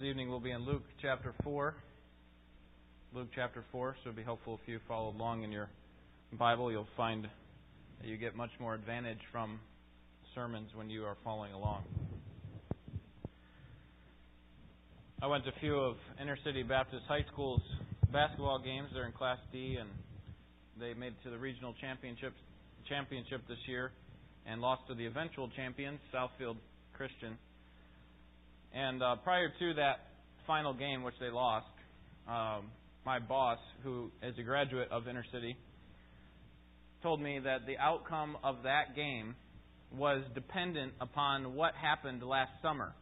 this evening will be in Luke chapter 4. Luke chapter 4, so it'll be helpful if you follow along in your Bible. You'll find that you get much more advantage from sermons when you are following along. I went to a few of Inner City Baptist High School's basketball games. They're in Class D, and they made it to the regional championship championship this year, and lost to the eventual champions, Southfield Christian. And uh, prior to that final game, which they lost, um, my boss, who is a graduate of Inner City, told me that the outcome of that game was dependent upon what happened last summer.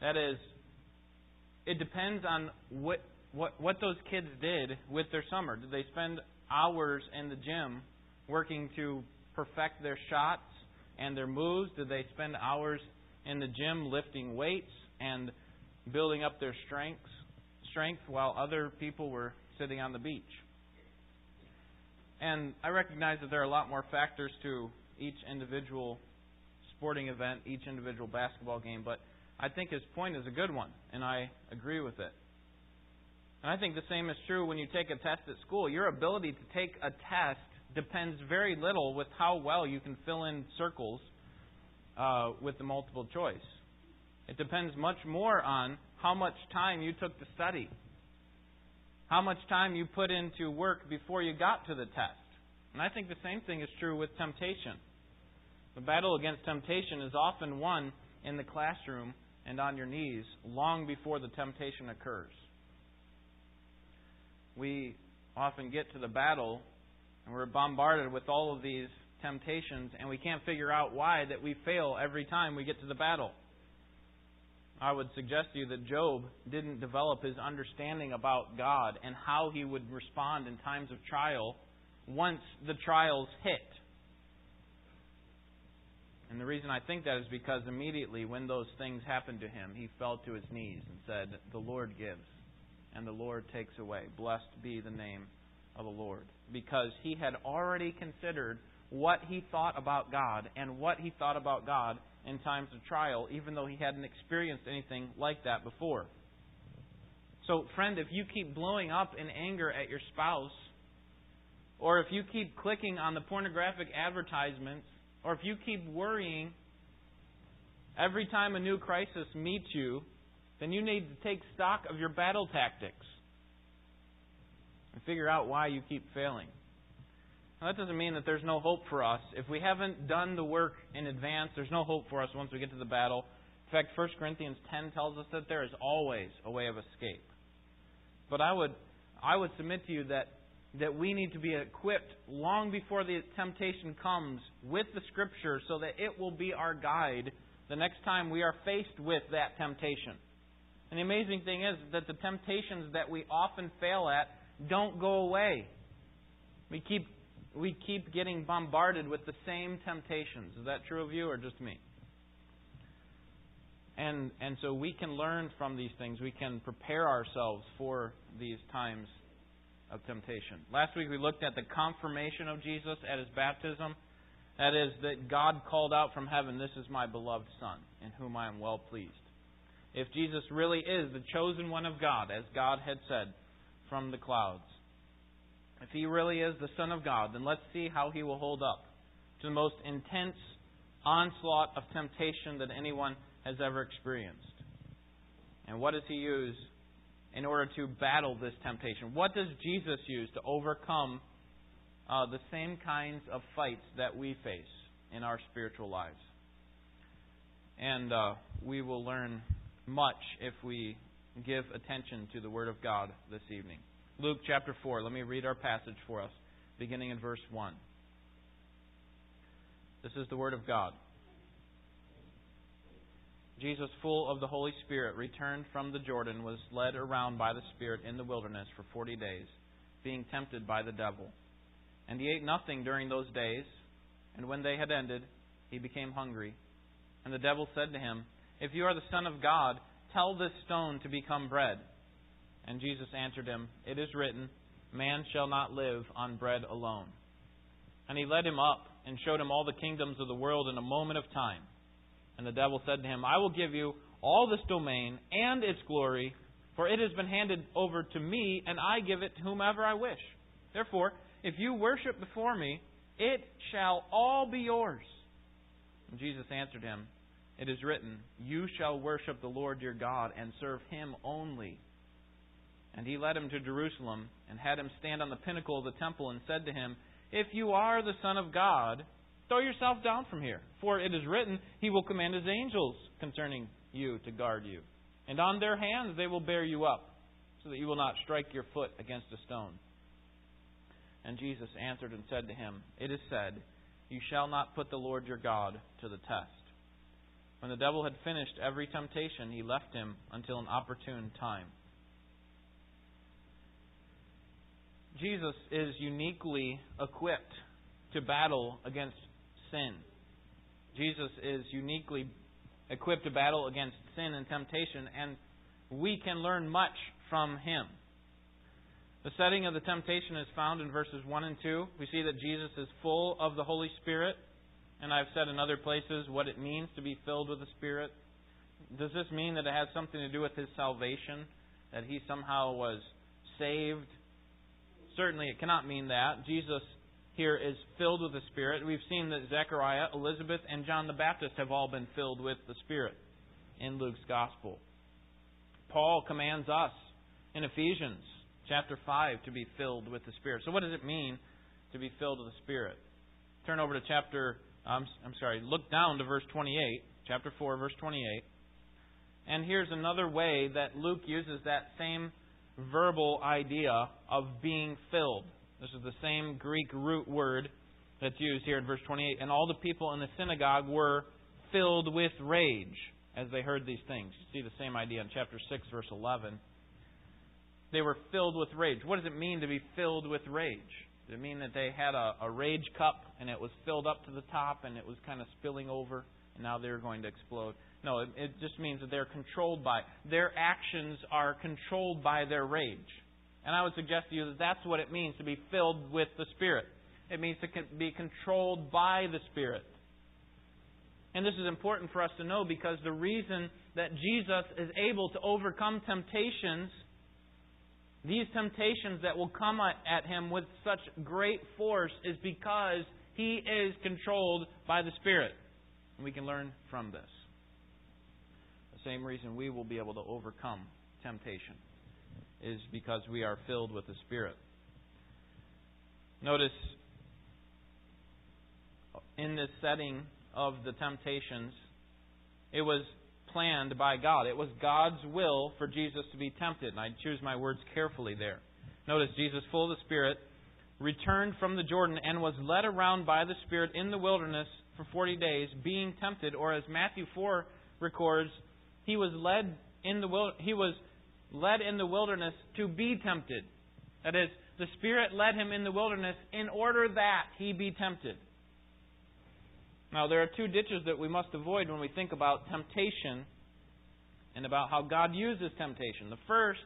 That is, it depends on what what what those kids did with their summer. Did they spend hours in the gym working to perfect their shots and their moves? Did they spend hours in the gym lifting weights and building up their strengths, strength while other people were sitting on the beach. And I recognize that there are a lot more factors to each individual sporting event, each individual basketball game, but I think his point is a good one, and I agree with it. And I think the same is true when you take a test at school. Your ability to take a test depends very little with how well you can fill in circles uh, with the multiple choice. It depends much more on how much time you took to study, how much time you put into work before you got to the test. And I think the same thing is true with temptation. The battle against temptation is often won in the classroom and on your knees long before the temptation occurs. We often get to the battle and we're bombarded with all of these temptations, and we can't figure out why that we fail every time we get to the battle. I would suggest to you that Job didn't develop his understanding about God and how he would respond in times of trial once the trials hit. And the reason I think that is because immediately when those things happened to him, he fell to his knees and said, The Lord gives, and the Lord takes away. Blessed be the name of the Lord. Because he had already considered what he thought about God and what he thought about God in times of trial, even though he hadn't experienced anything like that before. So, friend, if you keep blowing up in anger at your spouse, or if you keep clicking on the pornographic advertisements, or if you keep worrying every time a new crisis meets you, then you need to take stock of your battle tactics and figure out why you keep failing. Now, that doesn't mean that there's no hope for us. If we haven't done the work in advance, there's no hope for us once we get to the battle. In fact, 1 Corinthians 10 tells us that there is always a way of escape. But I would, I would submit to you that, that we need to be equipped long before the temptation comes with the Scripture so that it will be our guide the next time we are faced with that temptation. And the amazing thing is that the temptations that we often fail at don't go away. We keep we keep getting bombarded with the same temptations. Is that true of you or just me? And and so we can learn from these things. We can prepare ourselves for these times of temptation. Last week we looked at the confirmation of Jesus at his baptism. That is that God called out from heaven, "This is my beloved son, in whom I am well pleased." If Jesus really is the chosen one of God, as God had said from the clouds, if he really is the Son of God, then let's see how he will hold up to the most intense onslaught of temptation that anyone has ever experienced. And what does he use in order to battle this temptation? What does Jesus use to overcome uh, the same kinds of fights that we face in our spiritual lives? And uh, we will learn much if we give attention to the Word of God this evening. Luke chapter 4. Let me read our passage for us, beginning in verse 1. This is the Word of God. Jesus, full of the Holy Spirit, returned from the Jordan, was led around by the Spirit in the wilderness for forty days, being tempted by the devil. And he ate nothing during those days, and when they had ended, he became hungry. And the devil said to him, If you are the Son of God, tell this stone to become bread. And Jesus answered him, It is written, Man shall not live on bread alone. And he led him up and showed him all the kingdoms of the world in a moment of time. And the devil said to him, I will give you all this domain and its glory, for it has been handed over to me, and I give it to whomever I wish. Therefore, if you worship before me, it shall all be yours. And Jesus answered him, It is written, You shall worship the Lord your God and serve him only. And he led him to Jerusalem and had him stand on the pinnacle of the temple and said to him, If you are the Son of God, throw yourself down from here. For it is written, He will command His angels concerning you to guard you. And on their hands they will bear you up, so that you will not strike your foot against a stone. And Jesus answered and said to him, It is said, You shall not put the Lord your God to the test. When the devil had finished every temptation, he left him until an opportune time. Jesus is uniquely equipped to battle against sin. Jesus is uniquely equipped to battle against sin and temptation, and we can learn much from him. The setting of the temptation is found in verses 1 and 2. We see that Jesus is full of the Holy Spirit, and I've said in other places what it means to be filled with the Spirit. Does this mean that it has something to do with his salvation? That he somehow was saved? Certainly it cannot mean that. Jesus here is filled with the Spirit. We've seen that Zechariah, Elizabeth, and John the Baptist have all been filled with the Spirit in Luke's Gospel. Paul commands us in Ephesians chapter 5 to be filled with the Spirit. So, what does it mean to be filled with the Spirit? Turn over to chapter, I'm, I'm sorry, look down to verse 28, chapter 4, verse 28. And here's another way that Luke uses that same verbal idea of being filled. This is the same Greek root word that's used here in verse 28. And all the people in the synagogue were filled with rage as they heard these things. You see the same idea in chapter 6, verse 11. They were filled with rage. What does it mean to be filled with rage? Does it mean that they had a, a rage cup and it was filled up to the top and it was kind of spilling over and now they're going to explode? No, it, it just means that they're controlled by. Their actions are controlled by their rage. And I would suggest to you that that's what it means to be filled with the Spirit. It means to be controlled by the Spirit. And this is important for us to know because the reason that Jesus is able to overcome temptations, these temptations that will come at him with such great force, is because he is controlled by the Spirit. And we can learn from this. The same reason we will be able to overcome temptation is because we are filled with the Spirit. Notice in this setting of the temptations, it was planned by God. It was God's will for Jesus to be tempted. And I choose my words carefully there. Notice Jesus, full of the Spirit, returned from the Jordan and was led around by the Spirit in the wilderness for 40 days, being tempted. Or as Matthew 4 records, he was led in the he was led in the wilderness to be tempted. That is, the Spirit led him in the wilderness in order that he be tempted. Now, there are two ditches that we must avoid when we think about temptation and about how God uses temptation. The first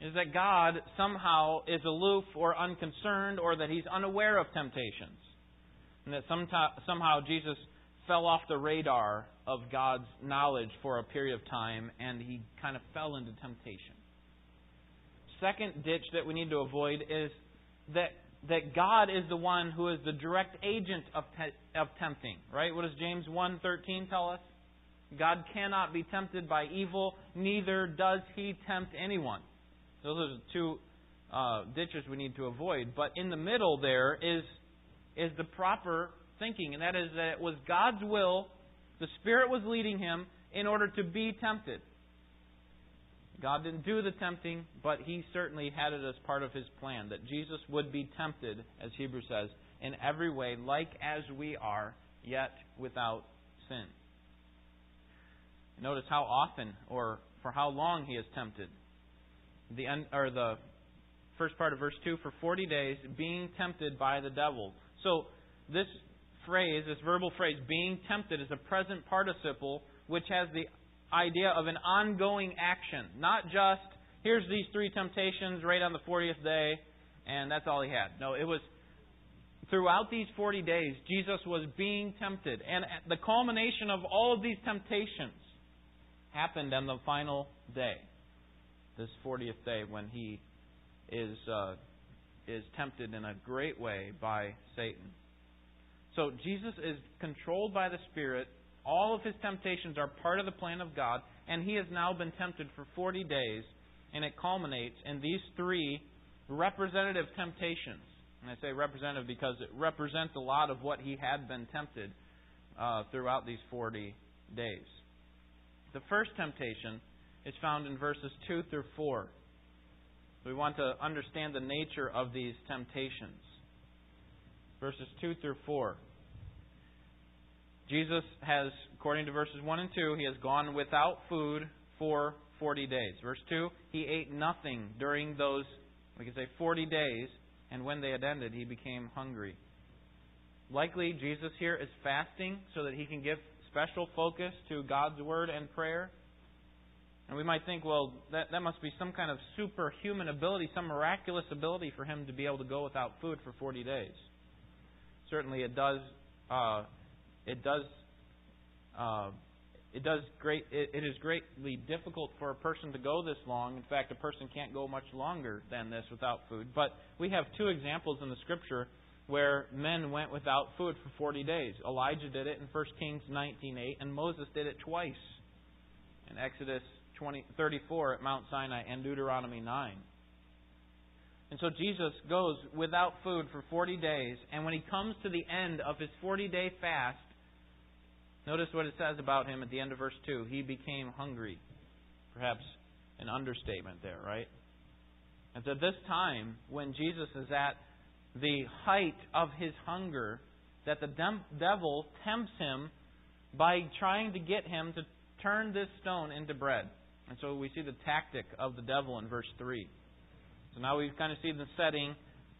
is that God somehow is aloof or unconcerned or that he's unaware of temptations. And that somehow Jesus fell off the radar of God's knowledge for a period of time and he kind of fell into temptation. Second ditch that we need to avoid is that that God is the one who is the direct agent of te- of tempting, right? What does James 1:13 tell us? God cannot be tempted by evil, neither does he tempt anyone. Those are the two uh, ditches we need to avoid. But in the middle there is is the proper thinking, and that is that it was God's will, the Spirit was leading him in order to be tempted. God didn't do the tempting, but He certainly had it as part of His plan that Jesus would be tempted, as Hebrews says, in every way, like as we are, yet without sin. Notice how often or for how long He is tempted. The or the first part of verse two for forty days, being tempted by the devil. So this phrase, this verbal phrase, being tempted, is a present participle which has the idea of an ongoing action, not just here's these three temptations right on the 40th day and that's all he had. No, it was throughout these 40 days, Jesus was being tempted. And the culmination of all of these temptations happened on the final day, this 40th day, when he is, uh, is tempted in a great way by Satan. So Jesus is controlled by the Spirit. All of his temptations are part of the plan of God, and he has now been tempted for 40 days, and it culminates in these three representative temptations. And I say representative because it represents a lot of what he had been tempted uh, throughout these 40 days. The first temptation is found in verses 2 through 4. We want to understand the nature of these temptations. Verses 2 through 4. Jesus has, according to verses 1 and 2, he has gone without food for 40 days. Verse 2, he ate nothing during those, we can say, 40 days, and when they had ended, he became hungry. Likely, Jesus here is fasting so that he can give special focus to God's Word and prayer. And we might think, well, that, that must be some kind of superhuman ability, some miraculous ability for him to be able to go without food for 40 days. Certainly, it does. Uh, it does. Uh, it does great. It, it is greatly difficult for a person to go this long. In fact, a person can't go much longer than this without food. But we have two examples in the Scripture where men went without food for 40 days. Elijah did it in 1 Kings 19:8, and Moses did it twice in Exodus 20, 34 at Mount Sinai and Deuteronomy 9. And so Jesus goes without food for 40 days, and when he comes to the end of his 40 day fast, notice what it says about him at the end of verse 2. He became hungry. Perhaps an understatement there, right? And at this time, when Jesus is at the height of his hunger that the devil tempts him by trying to get him to turn this stone into bread. And so we see the tactic of the devil in verse 3. So now we kind of see the setting,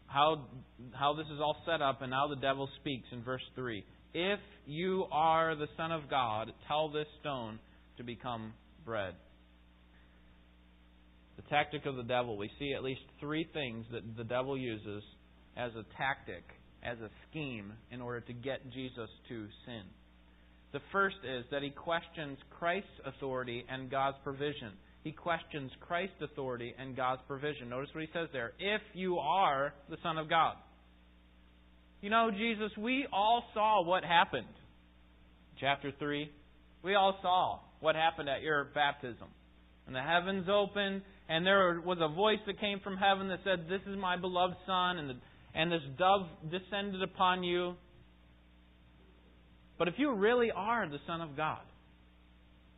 how, how this is all set up, and now the devil speaks in verse 3. If you are the Son of God, tell this stone to become bread. The tactic of the devil, we see at least three things that the devil uses as a tactic, as a scheme, in order to get Jesus to sin. The first is that he questions Christ's authority and God's provision. He questions Christ's authority and God's provision. Notice what he says there. If you are the Son of God. You know, Jesus, we all saw what happened. Chapter 3. We all saw what happened at your baptism. And the heavens opened, and there was a voice that came from heaven that said, This is my beloved Son, and the and this dove descended upon you. But if you really are the Son of God,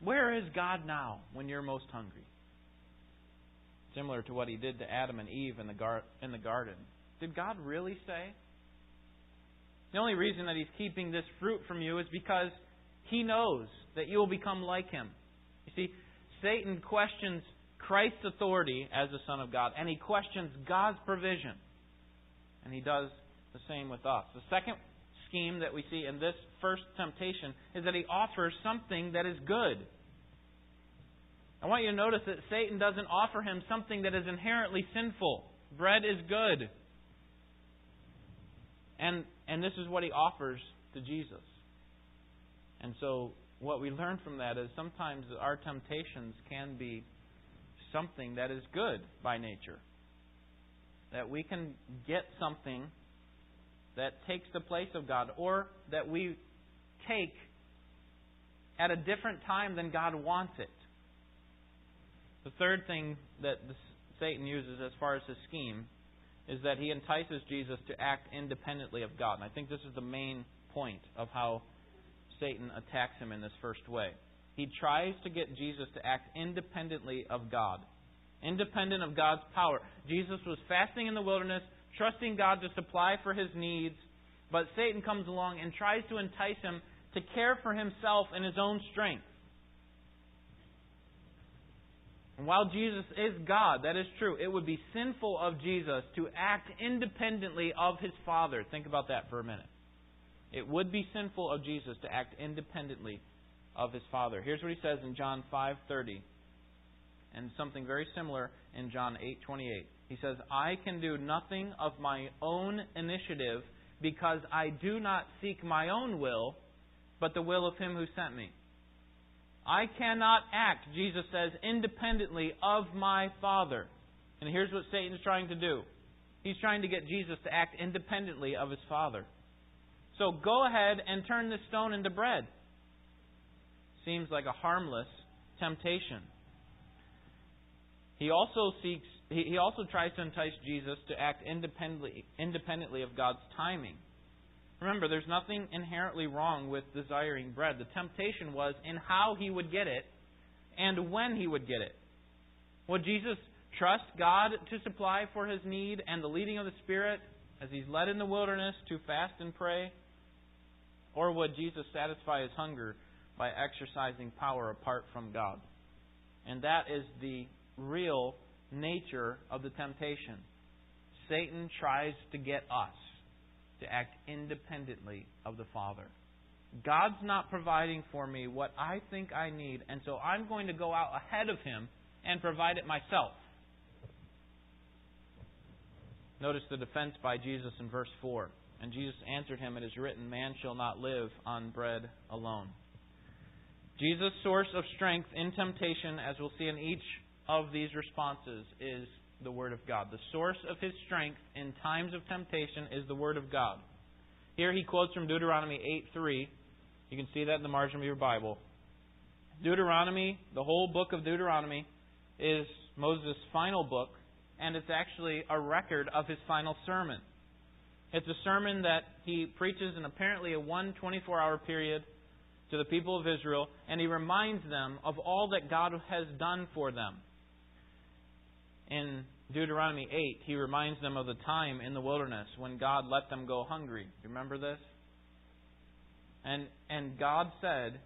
where is God now when you're most hungry? Similar to what he did to Adam and Eve in the, gar- in the garden. Did God really say? The only reason that he's keeping this fruit from you is because he knows that you will become like him. You see, Satan questions Christ's authority as the Son of God, and he questions God's provision. And he does the same with us. The second scheme that we see in this first temptation is that he offers something that is good. I want you to notice that Satan doesn't offer him something that is inherently sinful. Bread is good. And, and this is what he offers to Jesus. And so, what we learn from that is sometimes our temptations can be something that is good by nature that we can get something that takes the place of God, or that we take at a different time than God wants it. The third thing that Satan uses as far as his scheme is that he entices Jesus to act independently of God. And I think this is the main point of how Satan attacks him in this first way. He tries to get Jesus to act independently of God independent of God's power. Jesus was fasting in the wilderness, trusting God to supply for his needs, but Satan comes along and tries to entice him to care for himself in his own strength. And while Jesus is God, that is true, it would be sinful of Jesus to act independently of his Father. Think about that for a minute. It would be sinful of Jesus to act independently of his Father. Here's what he says in John 5:30 and something very similar in John 8:28. He says, "I can do nothing of my own initiative because I do not seek my own will, but the will of him who sent me." I cannot act, Jesus says, independently of my Father. And here's what Satan's trying to do he's trying to get Jesus to act independently of his Father. So go ahead and turn this stone into bread. Seems like a harmless temptation. He also seeks he also tries to entice Jesus to act independently independently of God's timing. Remember, there's nothing inherently wrong with desiring bread. The temptation was in how he would get it and when he would get it. Would Jesus trust God to supply for his need and the leading of the Spirit as he's led in the wilderness to fast and pray? Or would Jesus satisfy his hunger by exercising power apart from God? And that is the real nature of the temptation. Satan tries to get us to act independently of the Father. God's not providing for me what I think I need, and so I'm going to go out ahead of Him and provide it myself. Notice the defense by Jesus in verse 4. And Jesus answered him, It is written, Man shall not live on bread alone. Jesus' source of strength in temptation, as we'll see in each of these responses, is the Word of God. The source of his strength in times of temptation is the Word of God. Here he quotes from Deuteronomy 8:3. You can see that in the margin of your Bible. Deuteronomy, the whole book of Deuteronomy, is Moses' final book, and it's actually a record of his final sermon. It's a sermon that he preaches in apparently a one 24 hour period to the people of Israel, and he reminds them of all that God has done for them in Deuteronomy 8, he reminds them of the time in the wilderness when God let them go hungry. Do You remember this? And, and God said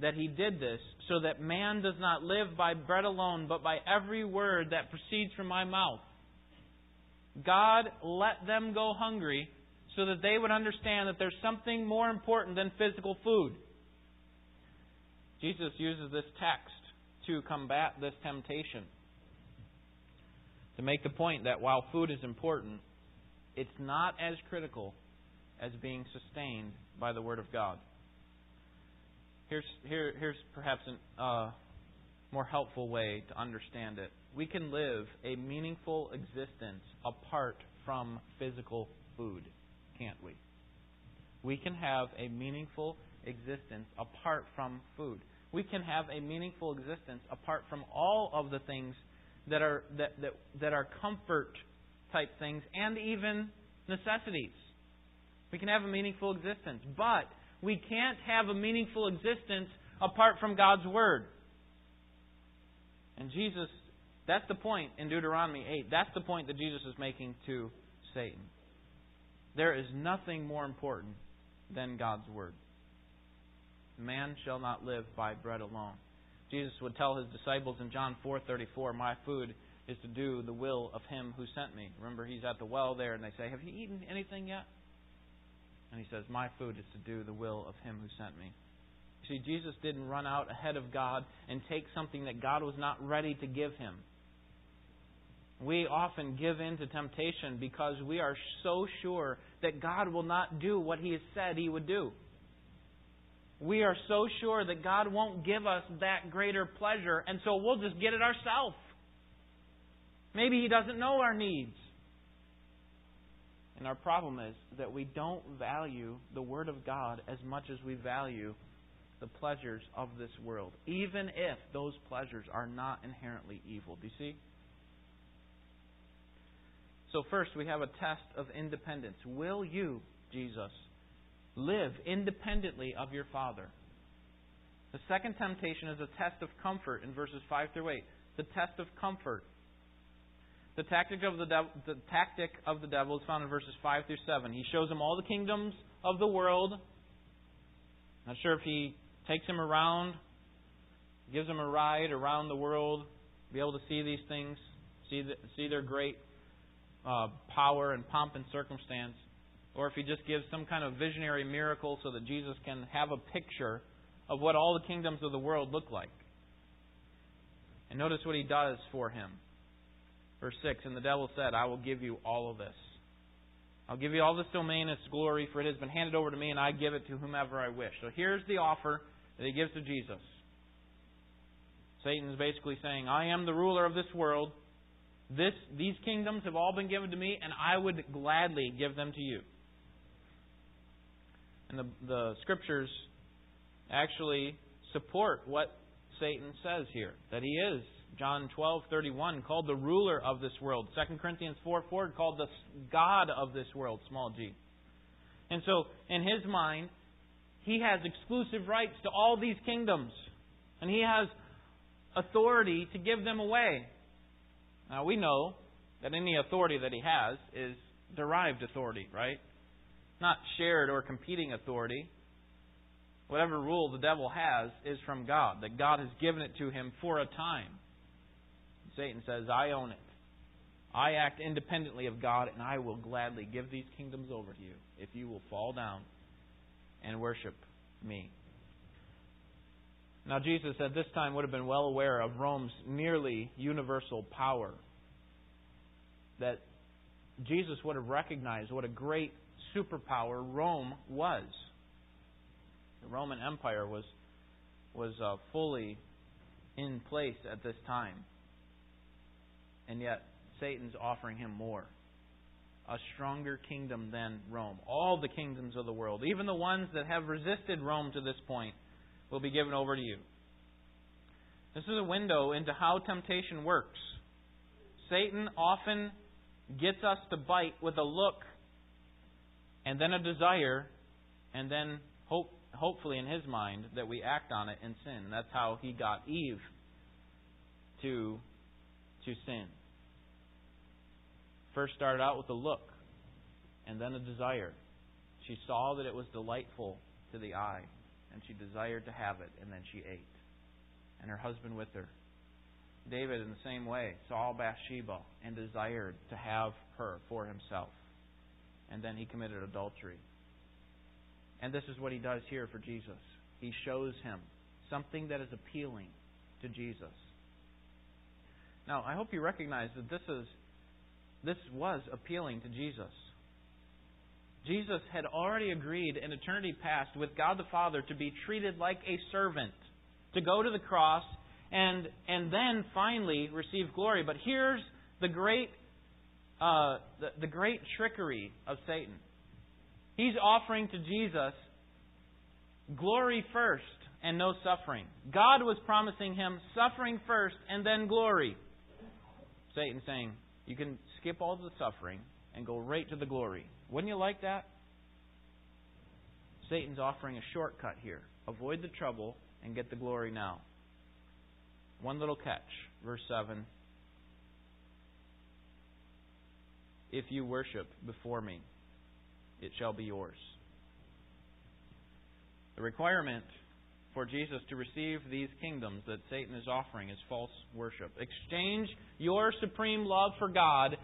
that He did this so that man does not live by bread alone, but by every word that proceeds from my mouth. God let them go hungry so that they would understand that there's something more important than physical food. Jesus uses this text to combat this temptation to make the point that while food is important, it's not as critical as being sustained by the Word of God. Here's, here, here's perhaps a uh, more helpful way to understand it. We can live a meaningful existence apart from physical food, can't we? We can have a meaningful existence apart from food. We can have a meaningful existence apart from all of the things that are that, that, that are comfort type things and even necessities. We can have a meaningful existence, but we can't have a meaningful existence apart from God's word. And Jesus that's the point in Deuteronomy 8. That's the point that Jesus is making to Satan. There is nothing more important than God's word. Man shall not live by bread alone. Jesus would tell his disciples in John 4:34, "My food is to do the will of him who sent me." Remember, he's at the well there and they say, "Have you eaten anything yet?" And he says, "My food is to do the will of him who sent me." See, Jesus didn't run out ahead of God and take something that God was not ready to give him. We often give in to temptation because we are so sure that God will not do what he has said he would do we are so sure that God won't give us that greater pleasure, and so we'll just get it ourselves. Maybe He doesn't know our needs. And our problem is that we don't value the Word of God as much as we value the pleasures of this world, even if those pleasures are not inherently evil. Do you see? So, first, we have a test of independence. Will you, Jesus, Live independently of your Father. The second temptation is a test of comfort in verses 5 through 8. The test of comfort. The tactic of the, devil, the tactic of the devil is found in verses 5 through 7. He shows him all the kingdoms of the world. Not sure if he takes him around, gives him a ride around the world, be able to see these things, see, the, see their great uh, power and pomp and circumstance or if he just gives some kind of visionary miracle so that Jesus can have a picture of what all the kingdoms of the world look like. And notice what he does for him. Verse 6 And the devil said, I will give you all of this. I'll give you all this domain and its glory, for it has been handed over to me, and I give it to whomever I wish. So here's the offer that he gives to Jesus Satan is basically saying, I am the ruler of this world. This, these kingdoms have all been given to me, and I would gladly give them to you. And the, the scriptures actually support what Satan says here that he is. John 12:31 called the ruler of this world. 2 Corinthians 4:4 called the god of this world, small g. And so, in his mind, he has exclusive rights to all these kingdoms, and he has authority to give them away. Now, we know that any authority that he has is derived authority, right? Not shared or competing authority. Whatever rule the devil has is from God, that God has given it to him for a time. Satan says, I own it. I act independently of God, and I will gladly give these kingdoms over to you if you will fall down and worship me. Now, Jesus at this time would have been well aware of Rome's nearly universal power. That Jesus would have recognized what a great superpower Rome was. The Roman Empire was, was uh, fully in place at this time. And yet, Satan's offering him more a stronger kingdom than Rome. All the kingdoms of the world, even the ones that have resisted Rome to this point, will be given over to you. This is a window into how temptation works. Satan often gets us to bite with a look and then a desire and then hope hopefully in his mind that we act on it in sin. That's how he got Eve to to sin. First started out with a look and then a desire. She saw that it was delightful to the eye, and she desired to have it, and then she ate. And her husband with her. David, in the same way, saw Bathsheba and desired to have her for himself. And then he committed adultery. And this is what he does here for Jesus. He shows him something that is appealing to Jesus. Now, I hope you recognize that this is this was appealing to Jesus. Jesus had already agreed in eternity past with God the Father to be treated like a servant, to go to the cross and and then finally receive glory. But here's the great uh, the, the great trickery of Satan. He's offering to Jesus glory first and no suffering. God was promising him suffering first and then glory. Satan saying, you can skip all the suffering and go right to the glory. Wouldn't you like that? Satan's offering a shortcut here. Avoid the trouble and get the glory now. One little catch. Verse 7. If you worship before me, it shall be yours. The requirement for Jesus to receive these kingdoms that Satan is offering is false worship. Exchange your supreme love for God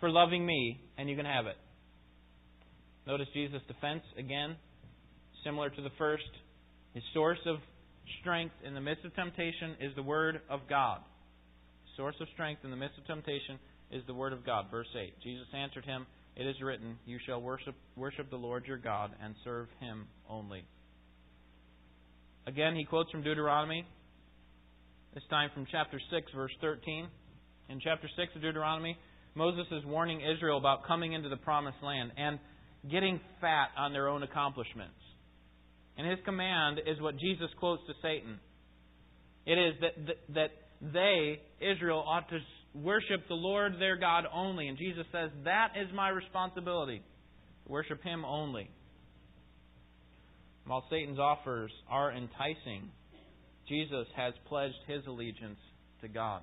for loving me, and you can have it. Notice Jesus' defense again, similar to the first. His source of strength in the midst of temptation is the Word of God. Source of strength in the midst of temptation is the Word of God. Verse 8 Jesus answered him, It is written, You shall worship, worship the Lord your God and serve him only. Again, he quotes from Deuteronomy, this time from chapter 6, verse 13. In chapter 6 of Deuteronomy, Moses is warning Israel about coming into the promised land and getting fat on their own accomplishments. And his command is what Jesus quotes to Satan. It is that, that they, Israel, ought to worship the Lord their God only. And Jesus says, That is my responsibility. Worship Him only. While Satan's offers are enticing, Jesus has pledged his allegiance to God.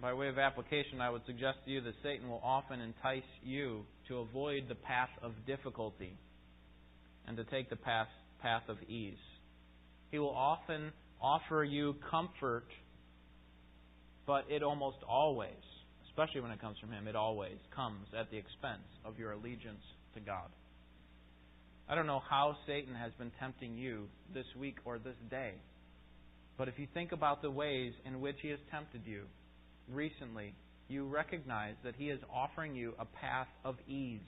By way of application, I would suggest to you that Satan will often entice you to avoid the path of difficulty and to take the path, path of ease. He will often offer you comfort, but it almost always, especially when it comes from him, it always comes at the expense of your allegiance to God. I don't know how Satan has been tempting you this week or this day. But if you think about the ways in which he has tempted you recently, you recognize that he is offering you a path of ease.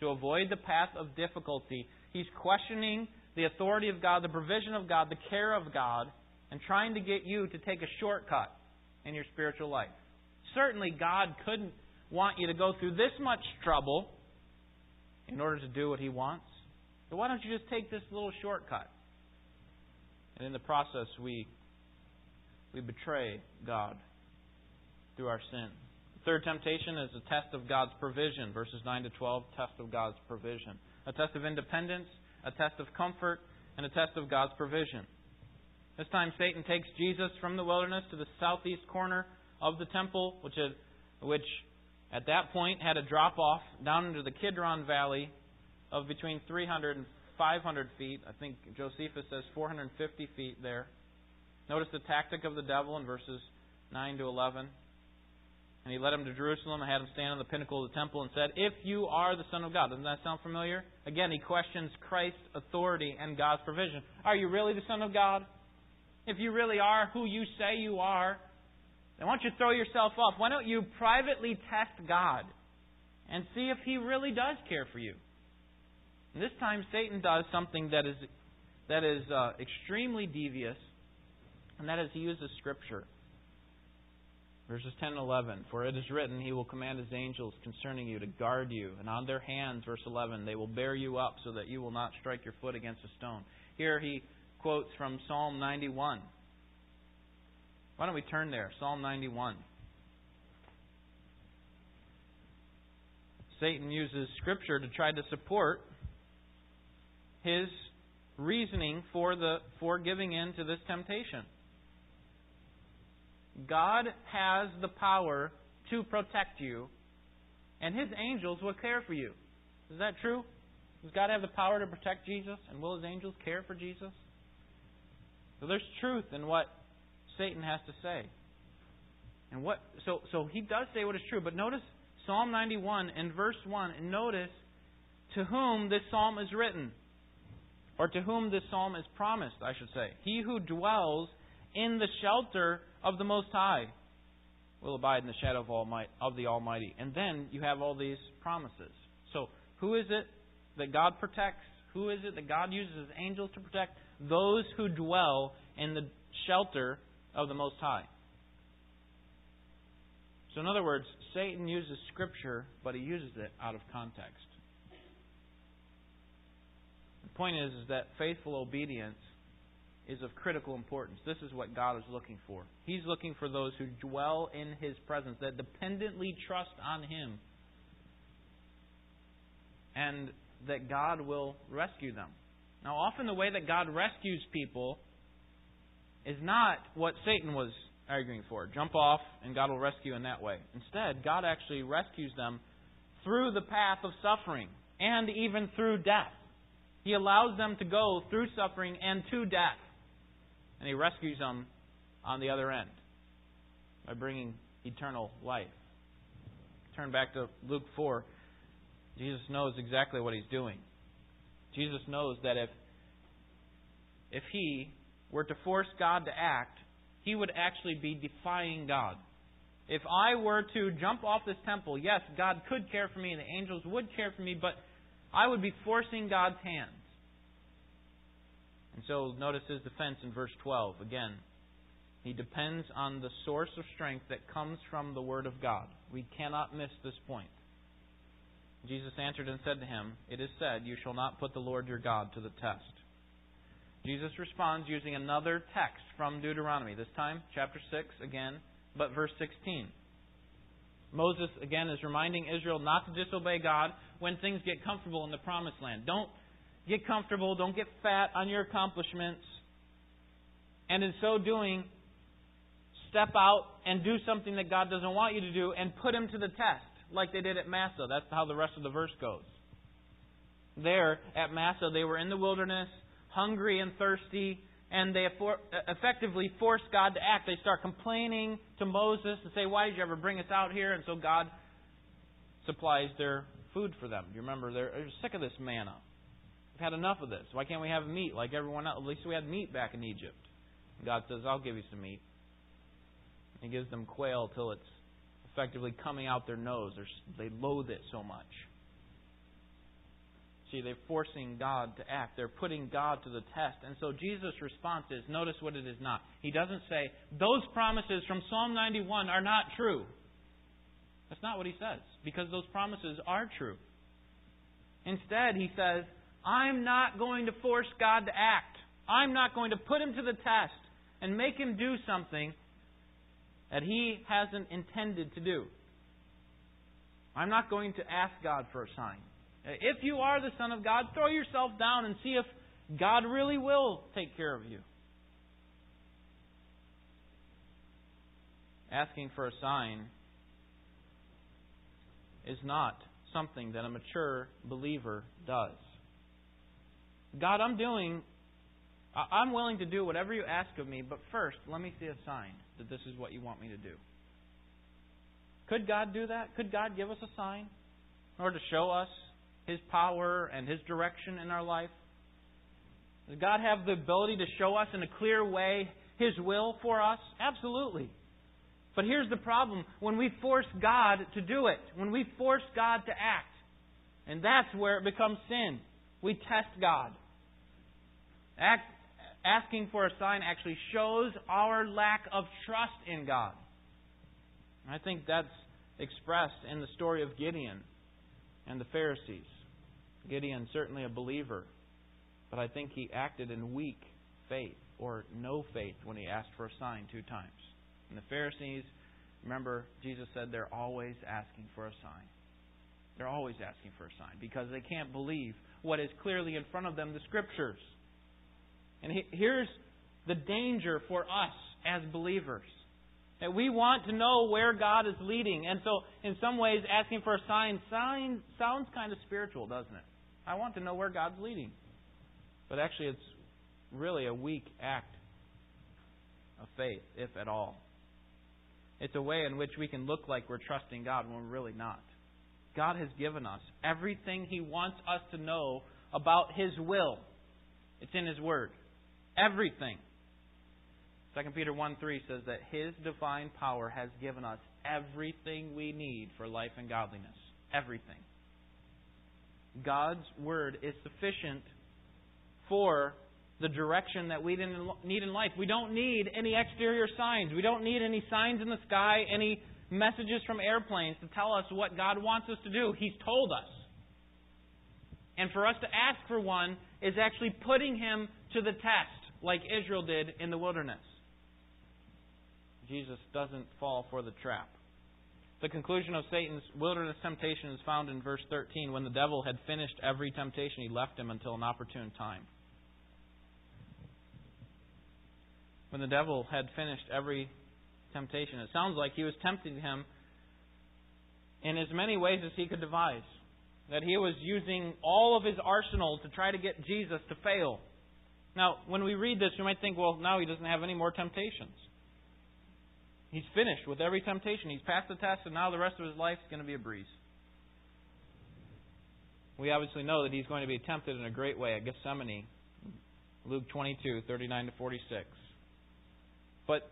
To avoid the path of difficulty, he's questioning the authority of God, the provision of God, the care of God, and trying to get you to take a shortcut in your spiritual life. Certainly, God couldn't want you to go through this much trouble in order to do what He wants. So why don't you just take this little shortcut? And in the process, we we betray God through our sin. The third temptation is a test of God's provision, verses 9 to 12, test of God's provision. A test of independence, a test of comfort, and a test of God's provision. This time, Satan takes Jesus from the wilderness to the southeast corner of the temple, which, had, which at that point had a drop off down into the Kidron Valley of between 300 and 500 feet. I think Josephus says 450 feet there. Notice the tactic of the devil in verses 9 to 11. And he led him to Jerusalem and had him stand on the pinnacle of the temple and said, If you are the Son of God. Doesn't that sound familiar? Again, he questions Christ's authority and God's provision. Are you really the Son of God? If you really are who you say you are, then why don't you throw yourself off? Why don't you privately test God and see if He really does care for you? And this time, Satan does something that is that is uh, extremely devious, and that is he uses Scripture. Verses 10 and 11. For it is written, He will command His angels concerning you to guard you, and on their hands, verse 11, they will bear you up so that you will not strike your foot against a stone. Here he quotes from Psalm 91. Why don't we turn there? Psalm 91. Satan uses Scripture to try to support his reasoning for the for giving in to this temptation. God has the power to protect you, and his angels will care for you. Is that true? Does God have the power to protect Jesus, and will his angels care for Jesus? So there's truth in what Satan has to say. And what so so he does say what is true, but notice Psalm 91 and verse 1 and notice to whom this psalm is written or to whom this psalm is promised, I should say. He who dwells in the shelter of the most high will abide in the shadow of, Almighty, of the Almighty. And then you have all these promises. So, who is it that God protects? Who is it that God uses his angels to protect? Those who dwell in the shelter of the Most High. So, in other words, Satan uses Scripture, but he uses it out of context. The point is, is that faithful obedience is of critical importance. This is what God is looking for. He's looking for those who dwell in His presence, that dependently trust on Him, and that God will rescue them. Now, often the way that God rescues people is not what Satan was arguing for. Jump off and God will rescue in that way. Instead, God actually rescues them through the path of suffering and even through death. He allows them to go through suffering and to death. And He rescues them on the other end by bringing eternal life. Turn back to Luke 4. Jesus knows exactly what He's doing. Jesus knows that if if he were to force God to act, he would actually be defying God. If I were to jump off this temple, yes, God could care for me and the angels would care for me, but I would be forcing God's hands. And so notice his defense in verse 12. Again, he depends on the source of strength that comes from the Word of God. We cannot miss this point. Jesus answered and said to him, It is said, You shall not put the Lord your God to the test. Jesus responds using another text from Deuteronomy, this time chapter 6 again, but verse 16. Moses again is reminding Israel not to disobey God when things get comfortable in the promised land. Don't get comfortable, don't get fat on your accomplishments, and in so doing, step out and do something that God doesn't want you to do and put him to the test like they did at Massah. That's how the rest of the verse goes. There at Massah, they were in the wilderness, hungry and thirsty, and they effectively force God to act. They start complaining to Moses and say, Why did you ever bring us out here? And so God supplies their food for them. You remember, they're, they're sick of this manna. We've had enough of this. Why can't we have meat like everyone else? At least we had meat back in Egypt. God says, I'll give you some meat. He gives them quail till it's effectively coming out their nose. They're, they loathe it so much. See, they're forcing God to act. They're putting God to the test. And so Jesus' response is notice what it is not. He doesn't say, those promises from Psalm 91 are not true. That's not what he says, because those promises are true. Instead, he says, I'm not going to force God to act. I'm not going to put him to the test and make him do something that he hasn't intended to do. I'm not going to ask God for a sign. If you are the Son of God, throw yourself down and see if God really will take care of you. Asking for a sign is not something that a mature believer does. God, I'm doing, I'm willing to do whatever you ask of me, but first, let me see a sign that this is what you want me to do. Could God do that? Could God give us a sign in order to show us His power and His direction in our life? Does God have the ability to show us in a clear way His will for us? Absolutely. But here's the problem when we force God to do it, when we force God to act, and that's where it becomes sin. We test God. Act, asking for a sign actually shows our lack of trust in God. I think that's expressed in the story of Gideon and the Pharisees. Gideon, certainly a believer, but I think he acted in weak faith or no faith when he asked for a sign two times. And the Pharisees, remember, Jesus said they're always asking for a sign. They're always asking for a sign because they can't believe what is clearly in front of them, the Scriptures. And here's the danger for us as believers. That we want to know where God is leading. And so, in some ways, asking for a sign, sign sounds kind of spiritual, doesn't it? I want to know where God's leading. But actually, it's really a weak act of faith, if at all. It's a way in which we can look like we're trusting God when we're really not. God has given us everything He wants us to know about His will. It's in His Word. Everything. 2 Peter 1 3 says that His divine power has given us everything we need for life and godliness. Everything. God's Word is sufficient for the direction that we need in life. We don't need any exterior signs. We don't need any signs in the sky, any messages from airplanes to tell us what God wants us to do. He's told us. And for us to ask for one is actually putting Him to the test, like Israel did in the wilderness. Jesus doesn't fall for the trap. The conclusion of Satan's wilderness temptation is found in verse 13. When the devil had finished every temptation, he left him until an opportune time. When the devil had finished every temptation. It sounds like he was tempting him in as many ways as he could devise. That he was using all of his arsenal to try to get Jesus to fail. Now, when we read this, you might think, well, now he doesn't have any more temptations. He's finished with every temptation. He's passed the test, and now the rest of his life is going to be a breeze. We obviously know that he's going to be tempted in a great way at Gethsemane. Luke 22, 39 to 46. But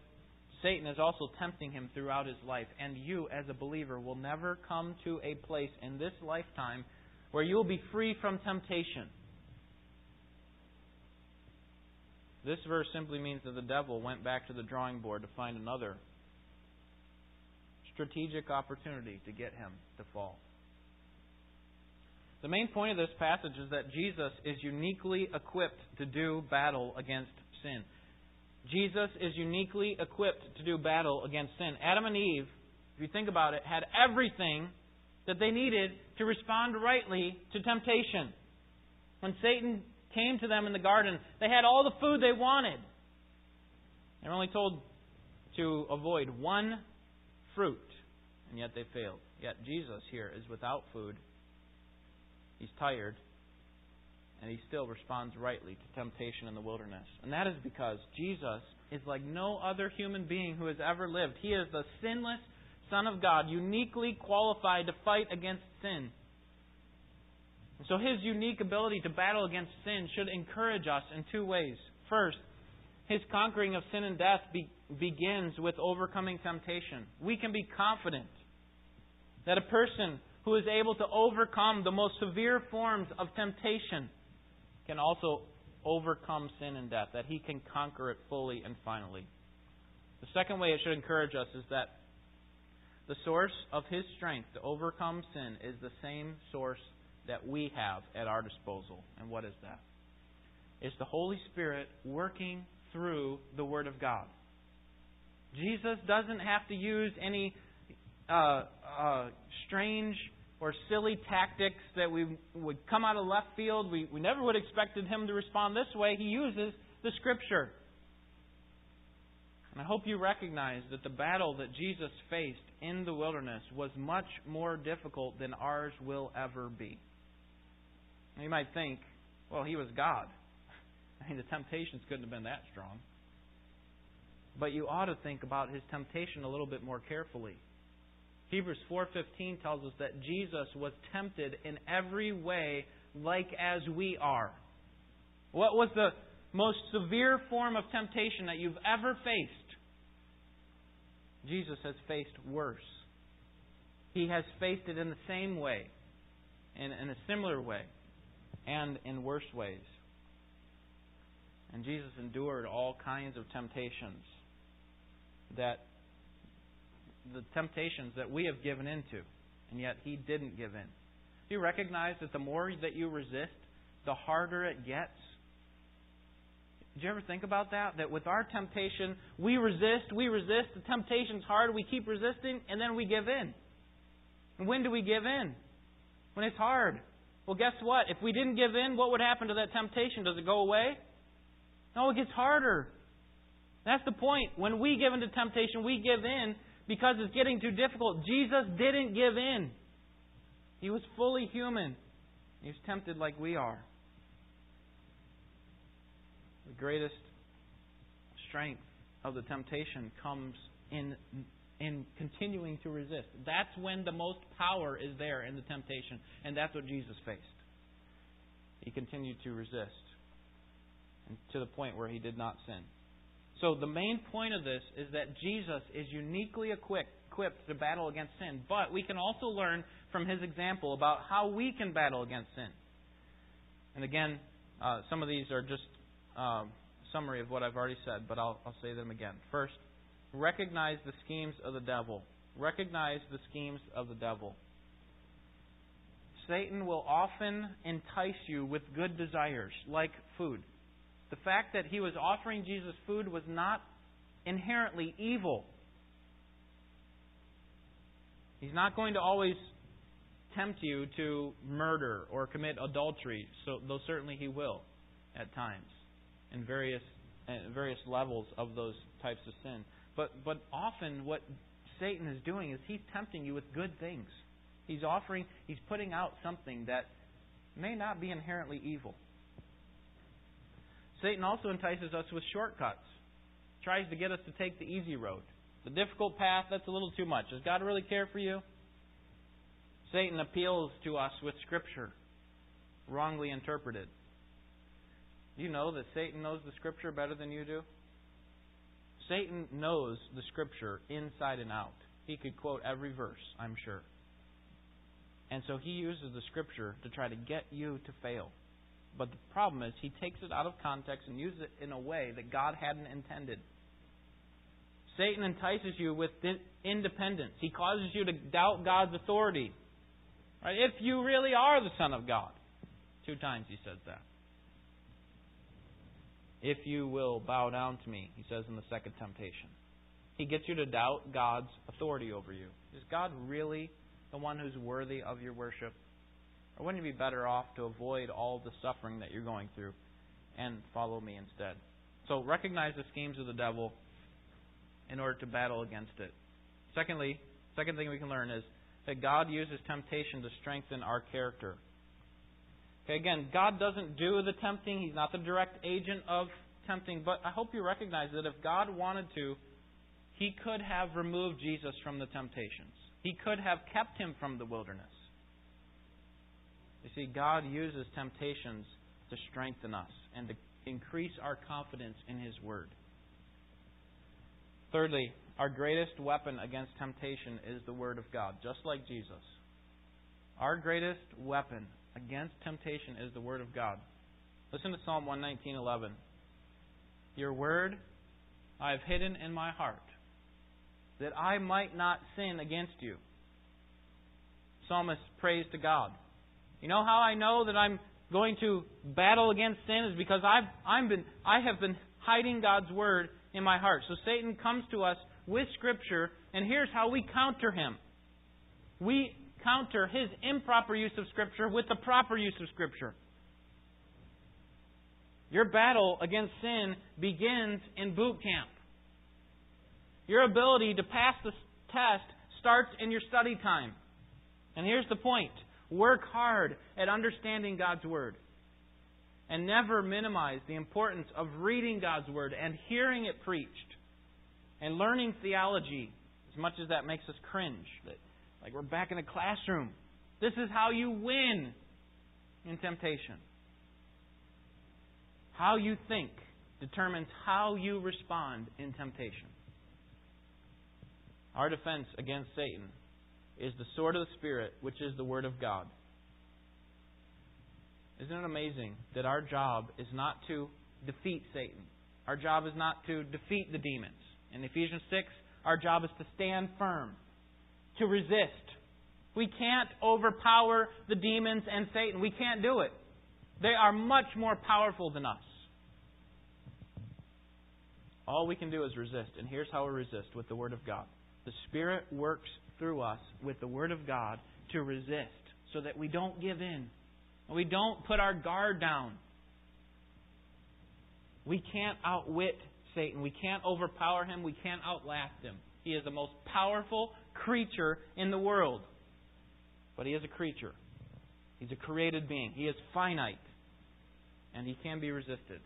Satan is also tempting him throughout his life. And you, as a believer, will never come to a place in this lifetime where you will be free from temptation. This verse simply means that the devil went back to the drawing board to find another strategic opportunity to get him to fall. The main point of this passage is that Jesus is uniquely equipped to do battle against sin. Jesus is uniquely equipped to do battle against sin. Adam and Eve, if you think about it, had everything that they needed to respond rightly to temptation. When Satan came to them in the garden, they had all the food they wanted. They were only told to avoid one fruit, and yet they failed. Yet Jesus here is without food. He's tired and he still responds rightly to temptation in the wilderness. And that is because Jesus is like no other human being who has ever lived. He is the sinless Son of God, uniquely qualified to fight against sin. And so his unique ability to battle against sin should encourage us in two ways. First, his conquering of sin and death be, begins with overcoming temptation. We can be confident that a person who is able to overcome the most severe forms of temptation, can also overcome sin and death, that he can conquer it fully and finally. The second way it should encourage us is that the source of his strength to overcome sin is the same source that we have at our disposal. And what is that? It's the Holy Spirit working through the Word of God. Jesus doesn't have to use any uh, uh, strange or silly tactics that we would come out of left field. We, we never would have expected him to respond this way. He uses the Scripture. And I hope you recognize that the battle that Jesus faced in the wilderness was much more difficult than ours will ever be. You might think, well, he was God. I mean, the temptations couldn't have been that strong. But you ought to think about his temptation a little bit more carefully. Hebrews 4:15 tells us that Jesus was tempted in every way like as we are. What was the most severe form of temptation that you've ever faced? Jesus has faced worse. He has faced it in the same way, in, in a similar way, and in worse ways. And Jesus endured all kinds of temptations that the temptations that we have given into, and yet he didn't give in. Do you recognize that the more that you resist, the harder it gets? Did you ever think about that? That with our temptation, we resist, we resist, the temptation's hard, we keep resisting, and then we give in. And when do we give in? When it's hard. Well, guess what? If we didn't give in, what would happen to that temptation? Does it go away? No, it gets harder. That's the point. When we give into temptation, we give in because it's getting too difficult. Jesus didn't give in. He was fully human. He was tempted like we are. The greatest strength of the temptation comes in in continuing to resist. That's when the most power is there in the temptation, and that's what Jesus faced. He continued to resist and to the point where he did not sin. So the main point of this is that Jesus is uniquely equipped equipped to battle against sin, but we can also learn from his example about how we can battle against sin. And again, uh, some of these are just uh, summary of what I've already said, but I'll, I'll say them again. First, recognize the schemes of the devil. Recognize the schemes of the devil. Satan will often entice you with good desires, like food. The fact that he was offering Jesus food was not inherently evil. He's not going to always tempt you to murder or commit adultery, so, though certainly he will at times in various various levels of those types of sin. But but often what Satan is doing is he's tempting you with good things. He's offering he's putting out something that may not be inherently evil. Satan also entices us with shortcuts. Tries to get us to take the easy road. The difficult path, that's a little too much. Does God really care for you? Satan appeals to us with Scripture, wrongly interpreted. You know that Satan knows the Scripture better than you do? Satan knows the Scripture inside and out. He could quote every verse, I'm sure. And so he uses the Scripture to try to get you to fail. But the problem is, he takes it out of context and uses it in a way that God hadn't intended. Satan entices you with independence. He causes you to doubt God's authority. Right? If you really are the Son of God. Two times he says that. If you will bow down to me, he says in the second temptation. He gets you to doubt God's authority over you. Is God really the one who's worthy of your worship? Or wouldn't you be better off to avoid all the suffering that you're going through and follow me instead? So recognize the schemes of the devil in order to battle against it. Secondly, second thing we can learn is that God uses temptation to strengthen our character. Okay, again, God doesn't do the tempting. He's not the direct agent of tempting. But I hope you recognize that if God wanted to, He could have removed Jesus from the temptations. He could have kept him from the wilderness. You see, God uses temptations to strengthen us and to increase our confidence in His Word. Thirdly, our greatest weapon against temptation is the Word of God, just like Jesus. Our greatest weapon against temptation is the Word of God. Listen to Psalm 119:11. Your word I have hidden in my heart, that I might not sin against you. Psalmist prays to God. You know how I know that I'm going to battle against sin is because I've I'm been I have been hiding God's word in my heart. So Satan comes to us with scripture and here's how we counter him. We counter his improper use of scripture with the proper use of scripture. Your battle against sin begins in boot camp. Your ability to pass the test starts in your study time. And here's the point work hard at understanding God's Word. And never minimize the importance of reading God's Word and hearing it preached and learning theology, as much as that makes us cringe. Like we're back in a classroom. This is how you win in temptation. How you think determines how you respond in temptation. Our defense against Satan is the sword of the Spirit, which is the Word of God. Isn't it amazing that our job is not to defeat Satan? Our job is not to defeat the demons. In Ephesians 6, our job is to stand firm, to resist. We can't overpower the demons and Satan. We can't do it. They are much more powerful than us. All we can do is resist. And here's how we resist with the Word of God. The Spirit works through us with the Word of God to resist so that we don't give in. We don't put our guard down. We can't outwit Satan. We can't overpower him. We can't outlast him. He is the most powerful creature in the world. But he is a creature. He's a created being. He is finite. And he can be resisted.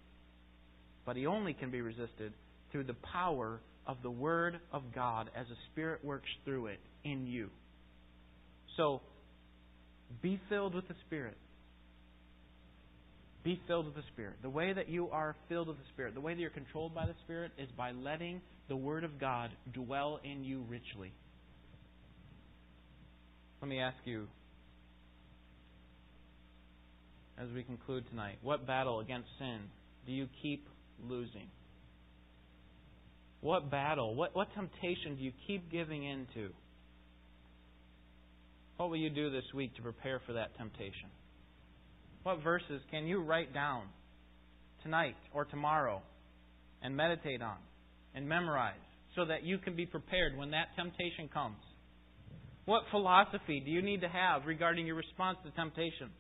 But he only can be resisted through the power of the Word of God as the Spirit works through it in you. So, be filled with the Spirit. Be filled with the Spirit. The way that you are filled with the Spirit, the way that you're controlled by the Spirit, is by letting the Word of God dwell in you richly. Let me ask you, as we conclude tonight, what battle against sin do you keep losing? What battle, what, what temptation do you keep giving into? What will you do this week to prepare for that temptation? What verses can you write down tonight or tomorrow and meditate on and memorize so that you can be prepared when that temptation comes? What philosophy do you need to have regarding your response to temptation?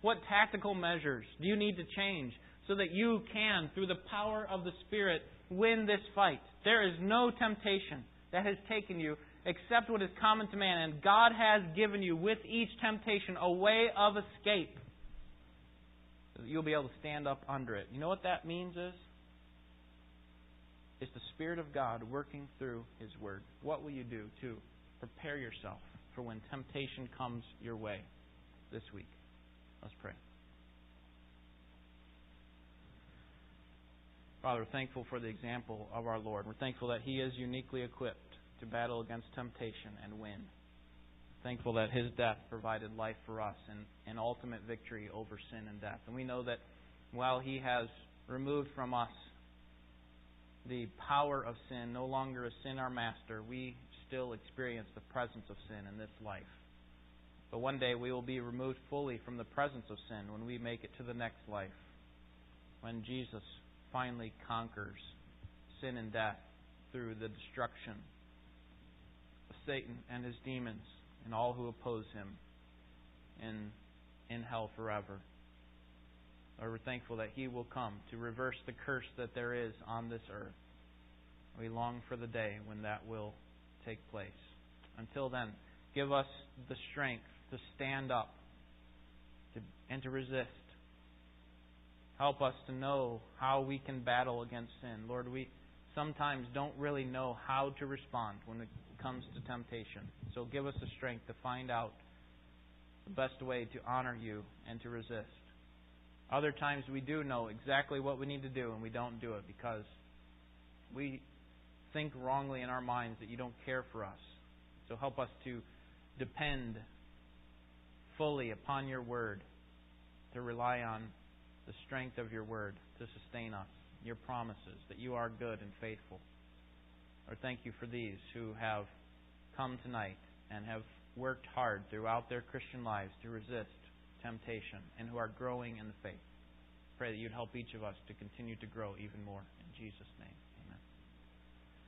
What tactical measures do you need to change so that you can, through the power of the Spirit, win this fight? There is no temptation that has taken you except what is common to man, and God has given you with each temptation a way of escape so you'll be able to stand up under it. You know what that means is? It's the Spirit of God working through His Word. What will you do to prepare yourself for when temptation comes your way this week? Let's pray. Father, we're thankful for the example of our Lord. We're thankful that He is uniquely equipped to battle against temptation and win. Thankful that His death provided life for us and, and ultimate victory over sin and death. And we know that while He has removed from us the power of sin, no longer is sin our master, we still experience the presence of sin in this life. But one day we will be removed fully from the presence of sin when we make it to the next life. When Jesus finally conquers sin and death through the destruction of Satan and his demons and all who oppose him in, in hell forever. Lord, we're thankful that he will come to reverse the curse that there is on this earth. We long for the day when that will take place. Until then, give us the strength to stand up to, and to resist Help us to know how we can battle against sin. Lord, we sometimes don't really know how to respond when it comes to temptation. So give us the strength to find out the best way to honor you and to resist. Other times we do know exactly what we need to do and we don't do it because we think wrongly in our minds that you don't care for us. So help us to depend fully upon your word, to rely on the strength of your word to sustain us, your promises, that you are good and faithful. Lord, thank you for these who have come tonight and have worked hard throughout their Christian lives to resist temptation and who are growing in the faith. Pray that you'd help each of us to continue to grow even more. In Jesus' name.